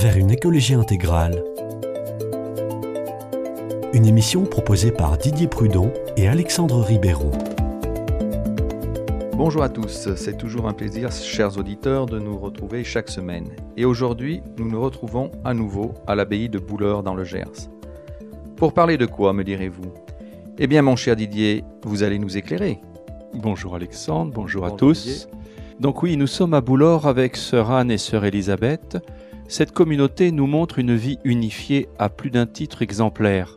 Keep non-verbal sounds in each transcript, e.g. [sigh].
vers une écologie intégrale. Une émission proposée par Didier Prudon et Alexandre Ribeiro. Bonjour à tous, c'est toujours un plaisir, chers auditeurs, de nous retrouver chaque semaine. Et aujourd'hui, nous nous retrouvons à nouveau à l'abbaye de Bouleur dans le Gers. Pour parler de quoi, me direz-vous? Eh bien, mon cher Didier, vous allez nous éclairer. Bonjour Alexandre, bonjour, à tous. Donc oui, nous sommes à Boulor avec sœur Anne et sœur Elisabeth. Cette communauté nous montre une vie unifiée à plus d'un titre exemplaire.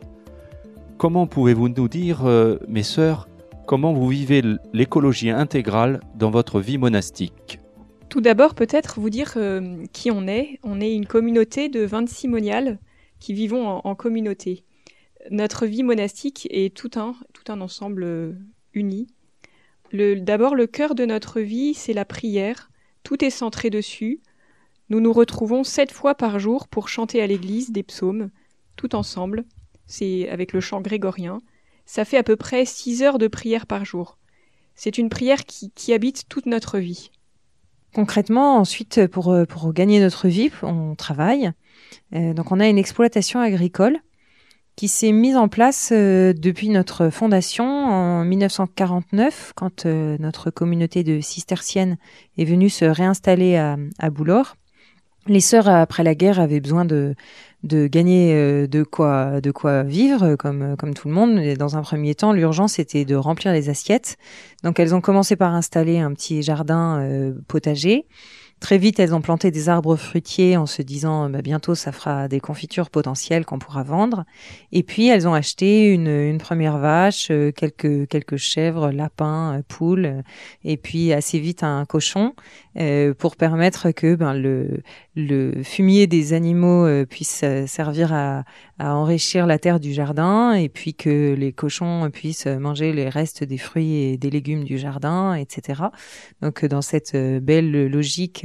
Comment pouvez-vous nous dire, euh, mes sœurs, comment vous vivez l'écologie intégrale dans votre vie monastique? Tout d'abord, peut-être vous dire euh, qui on est. On est une communauté de 26 moniales qui vivons en, communauté. Notre vie monastique est tout un, ensemble euh, uni D'abord, le cœur de notre vie, c'est la prière. Tout est centré dessus. Nous nous retrouvons sept fois par jour pour chanter à l'église des psaumes, tout ensemble. C'est avec le chant grégorien. Ça fait à peu près six heures de prière par jour. C'est une prière qui, habite toute notre vie. Concrètement, ensuite, pour, pour gagner notre vie, on travaille. Euh, donc, on a une exploitation agricole qui s'est mise en place euh, depuis notre fondation en 1949, quand euh, notre communauté de cisterciennes est venue se réinstaller à, à Boulor. Les sœurs, après la guerre, avaient besoin de, de gagner euh, de quoi, de quoi vivre, comme, comme tout le monde. Et dans un premier temps, l'urgence était de remplir les assiettes. Donc elles ont commencé par installer un petit jardin potager. Très vite, elles ont planté des arbres fruitiers en se disant bah, bientôt ça fera des confitures potentielles qu'on pourra vendre. Et puis elles ont acheté une, première vache, euh, quelques chèvres, lapins, euh, poules, euh, et puis assez vite un cochon pour permettre que ben, le fumier des animaux puisse servir à enrichir la terre du jardin et puis que les cochons puissent manger les restes des fruits et des légumes du jardin, etc. Donc dans cette belle logique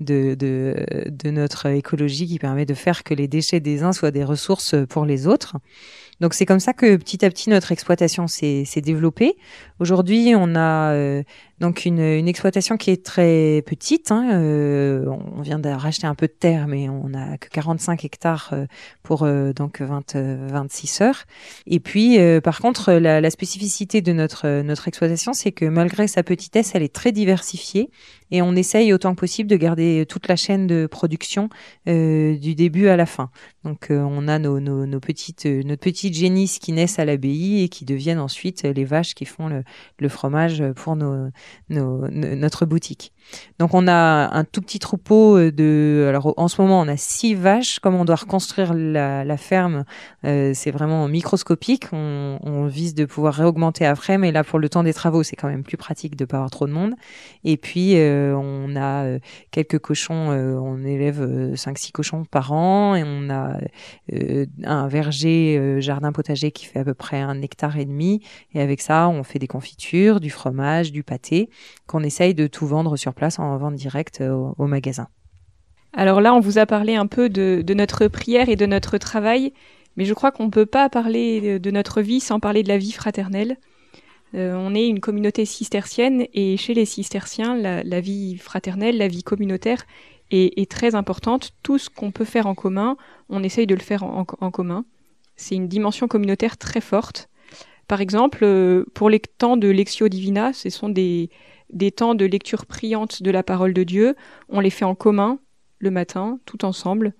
de, notre écologie qui permet de faire que les déchets des uns soient des ressources pour les autres. Donc c'est comme ça que petit à petit notre exploitation s'est développée. Aujourd'hui, on a euh, donc une, exploitation qui est très petite. Hein, euh, on vient de racheter un peu de terre, mais on n'a que 45 hectares euh, pour donc 20, 26 heures. Et puis, par contre, la, la, spécificité de notre notre exploitation, c'est que malgré sa petitesse, elle est très diversifiée et on essaye autant que possible de garder toute la chaîne de production du début à la fin. Donc, on a nos, petites notre petites génisses qui naissent à l'abbaye et qui deviennent ensuite les vaches qui font le, fromage pour notre boutique. Donc on a un tout petit troupeau euh, de. Alors en ce moment on a six vaches. Comme on doit reconstruire la, ferme, euh, c'est vraiment microscopique. On, vise de pouvoir réaugmenter après, mais là pour le temps des travaux, c'est quand même plus pratique de pas avoir trop de monde. Et puis euh, on a quelques cochons. on élève cinq six cochons par an et on a un verger jardin potager qui fait à peu près un hectare et demi. Et avec ça, on fait des confitures, du fromage, du pâté qu'on essaye de tout vendre sur place en vente directe au, magasin. Alors là, on vous a parlé un peu de, notre prière et de notre travail, mais je crois qu'on ne peut pas parler de notre vie sans parler de la vie fraternelle. Euh, on est une communauté cistercienne et chez les cisterciens, la, vie fraternelle, la vie communautaire est, très importante. Tout ce qu'on peut faire en commun, on essaye de le faire en, commun. C'est une dimension communautaire très forte. Par exemple, euh, pour les temps de Lectio Divina, ce sont des, des temps de lecture priante de la parole de Dieu. On les fait en commun le matin, tout ensemble.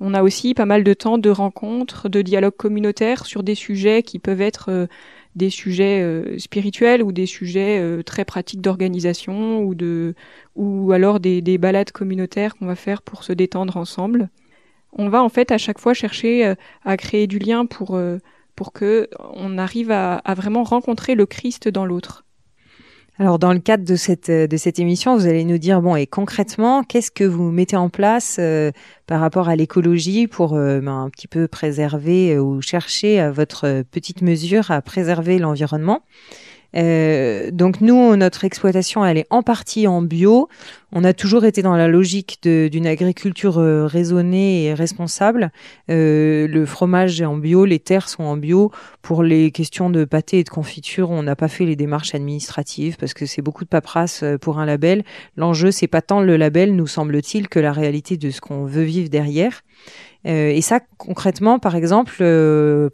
On a aussi pas mal de temps de rencontres, de dialogues communautaires sur des sujets qui peuvent être euh, des sujets euh, spirituels ou des sujets euh, très pratiques d'organisation ou de ou alors des, des balades communautaires qu'on va faire pour se détendre ensemble. On va en fait à chaque fois chercher à créer du lien pour pour que on arrive à vraiment rencontrer le Christ dans l'autre. Alors, dans le cadre de cette, euh, de cette émission, vous allez nous dire, bon, et concrètement, qu'est-ce que vous mettez en place euh, par rapport à l'écologie pour euh, ben, un petit peu préserver ou chercher à votre petite mesure à préserver l'environnement? Euh, donc nous, notre exploitation, elle est en partie en bio. On a toujours été dans la logique d'une agriculture euh, raisonnée et responsable. Euh, le fromage est en bio, les terres sont en bio. Pour les questions de pâté et de confiture, on n'a pas fait les démarches administratives parce que c'est beaucoup de paperasse pour un label. L'enjeu, c'est pas tant le label, nous semble-t-il, que la réalité de ce qu'on veut vivre derrière. Et ça, concrètement, par exemple,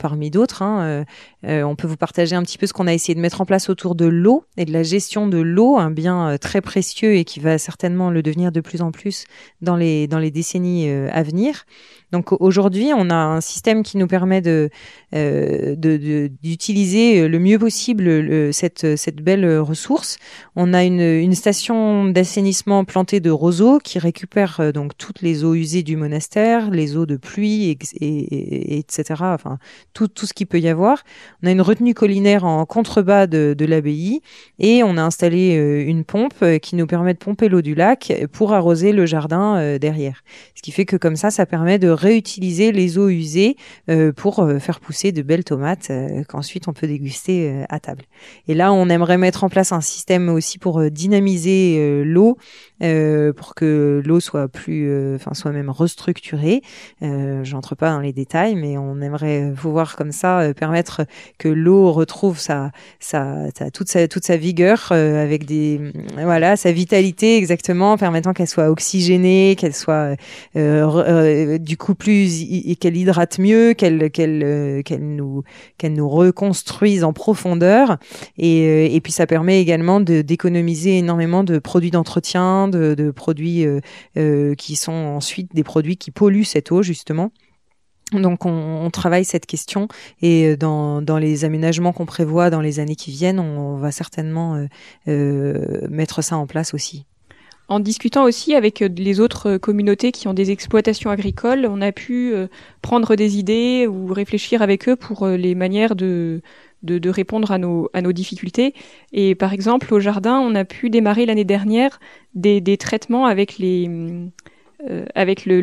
parmi d'autres, hein, euh, on peut vous partager un petit peu ce qu'on a essayé de mettre en place autour de l'eau et de la gestion de l'eau, un bien très précieux et qui va certainement le devenir de plus en plus dans les, dans les décennies à venir. Donc aujourd'hui, on a un système qui nous permet de d'utiliser le mieux possible cette, cette belle ressource. On a une, une station d'assainissement plantée de roseaux qui récupère donc toutes les eaux usées du monastère, les eau de pluie, et, etc. Enfin, tout, tout ce qu'il peut y avoir. On a une retenue collinaire en contrebas de, de l'abbaye et on a installé euh, une pompe euh, qui nous permet de pomper l'eau du lac pour arroser le jardin euh, derrière. Ce qui fait que comme ça, ça permet de réutiliser les eaux usées pour faire pousser de belles tomates qu'ensuite on peut déguster à table. Et là, on aimerait mettre en place un système aussi pour dynamiser l'eau, pour que l'eau soit plus, enfin, soit même restructurée. J'entre pas dans les détails, mais on aimerait pouvoir comme ça permettre que l'eau retrouve sa, sa, sa, toute sa toute sa vigueur euh, avec des voilà sa vitalité exactement, permettant qu'elle soit oxygénée, qu'elle soit euh, du coup plus et qu'elle hydrate mieux, qu'elle qu'elle qu'elle nous qu'elle nous reconstruise en profondeur. Et, et puis ça permet également de d'économiser énormément de produits d'entretien, de, de produits qui sont ensuite des produits qui polluent cette eau justement. Donc on, travaille cette question et euh, dans, les aménagements qu'on prévoit dans les années qui viennent, on, va certainement euh, euh, mettre ça en place aussi. En discutant aussi avec les autres communautés qui ont des exploitations agricoles, on a pu prendre des idées ou réfléchir avec eux pour les manières de, répondre à nos, difficultés. Et par exemple, au jardin, on a pu démarrer l'année dernière des, traitements avec le,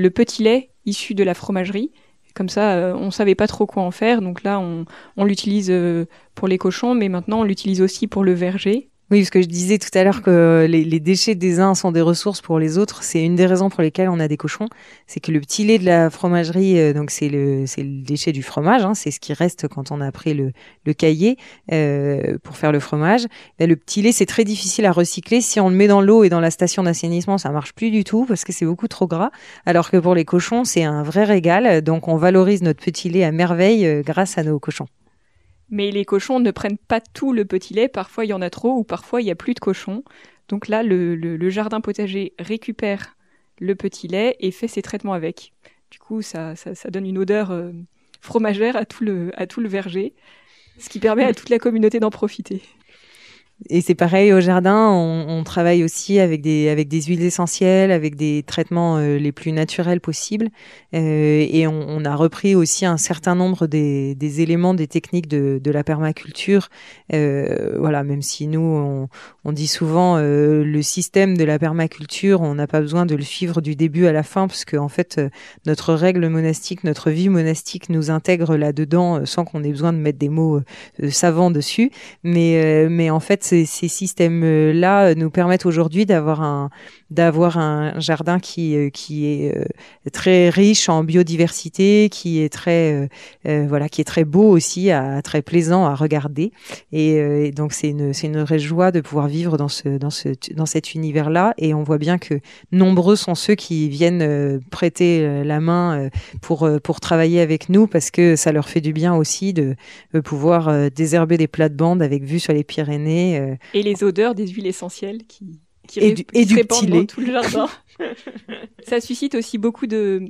petit lait issu de la fromagerie. Comme ça, euh, on savait pas trop quoi en faire. Donc là, on, on l'utilise euh, pour les cochons, mais maintenant on l'utilise aussi pour le verger. Oui, parce que je disais tout à l'heure que les, les, déchets des uns sont des ressources pour les autres. C'est une des raisons pour lesquelles on a des cochons. C'est que le petit lait de la fromagerie, euh, donc c'est le, le déchet du fromage, hein, c'est ce qui reste quand on a pris le, le cahier euh, pour faire le fromage. Ben, le petit lait, c'est très difficile à recycler. Si on le met dans l'eau et dans la station d'assainissement, ça marche plus du tout parce que c'est beaucoup trop gras. Alors que pour les cochons, c'est un vrai régal. Donc on valorise notre petit lait à merveille euh, grâce à nos cochons. Mais les cochons ne prennent pas tout le petit lait, parfois il y en a trop ou parfois il y a plus de cochons. Donc là, le, jardin potager récupère le petit lait et fait ses traitements avec. Du coup, ça, ça, donne une odeur euh, fromagère à tout le verger, ce qui permet à toute la communauté d'en profiter. Et c'est pareil au jardin, on, travaille aussi avec des avec des huiles essentielles, avec des traitements euh, les plus naturels possibles, euh, et on, a repris aussi un certain nombre des, des éléments, des techniques de, de la permaculture. Euh, voilà, même si nous on, on dit souvent le système de la permaculture, on n'a pas besoin de le suivre du début à la fin, parce que en fait notre règle monastique, notre vie monastique nous intègre là-dedans sans qu'on ait besoin de mettre des mots savants dessus. Mais mais en fait ces, systèmes-là nous permettent aujourd'hui d'avoir un d'avoir un jardin qui euh, qui est euh, très riche en biodiversité, qui est très euh, voilà, qui est très beau aussi, très plaisant à regarder. Et, donc c'est une vraie joie de pouvoir vivre dans ce dans ce dans cet univers-là. Et on voit bien que nombreux sont ceux qui viennent prêter la main pour pour travailler avec nous parce que ça leur fait du bien aussi de, de pouvoir désherber des plates-bandes avec vue sur les Pyrénées euh, et les odeurs des huiles essentielles qui, qui, et du, et du petit lait. tout le jardin. [laughs] ça suscite aussi beaucoup de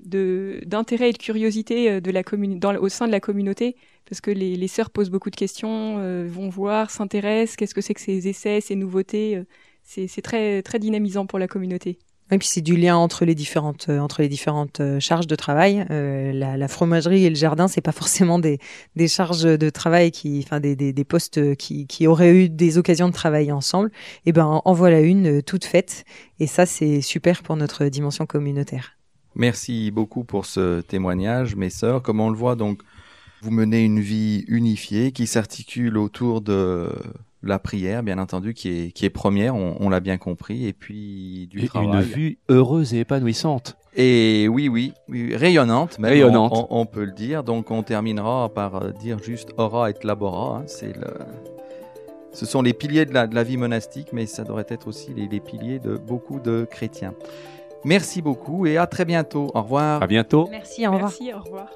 d'intérêt et de curiosité euh, de la commune dans au sein de la communauté parce que les, les sœurs posent beaucoup de questions, euh, vont voir, s'intéressent, qu'est-ce que c'est que ces essais, ces nouveautés. c'est très très dynamisant pour la communauté. Et puis c'est du lien entre les différentes euh, entre les différentes euh, charges de travail. Euh, la, la, fromagerie et le jardin, c'est pas [laughs] forcément des, des charges de travail qui, enfin des, des, des postes qui, qui auraient eu des occasions de travailler ensemble. Et eh ben en voilà une toute faite. Et ça c'est super pour notre dimension communautaire. Merci beaucoup pour ce témoignage, mes sœurs. Comme on le voit donc, vous menez une vie unifiée qui s'articule autour de la prière, bien entendu, qui est, qui est première, on, l'a bien compris, et puis du travail. Une vue heureuse et épanouissante. Et oui, oui, rayonnante, même, rayonnante. On, peut le dire. Donc on terminera par euh, dire juste ora et labora. Hein, c'est le... Ce sont les piliers de la, de la, vie monastique, mais ça devrait être aussi les, les piliers de beaucoup de chrétiens. Merci beaucoup et à très bientôt. Au revoir. À bientôt. Merci, au revoir. Merci, au revoir.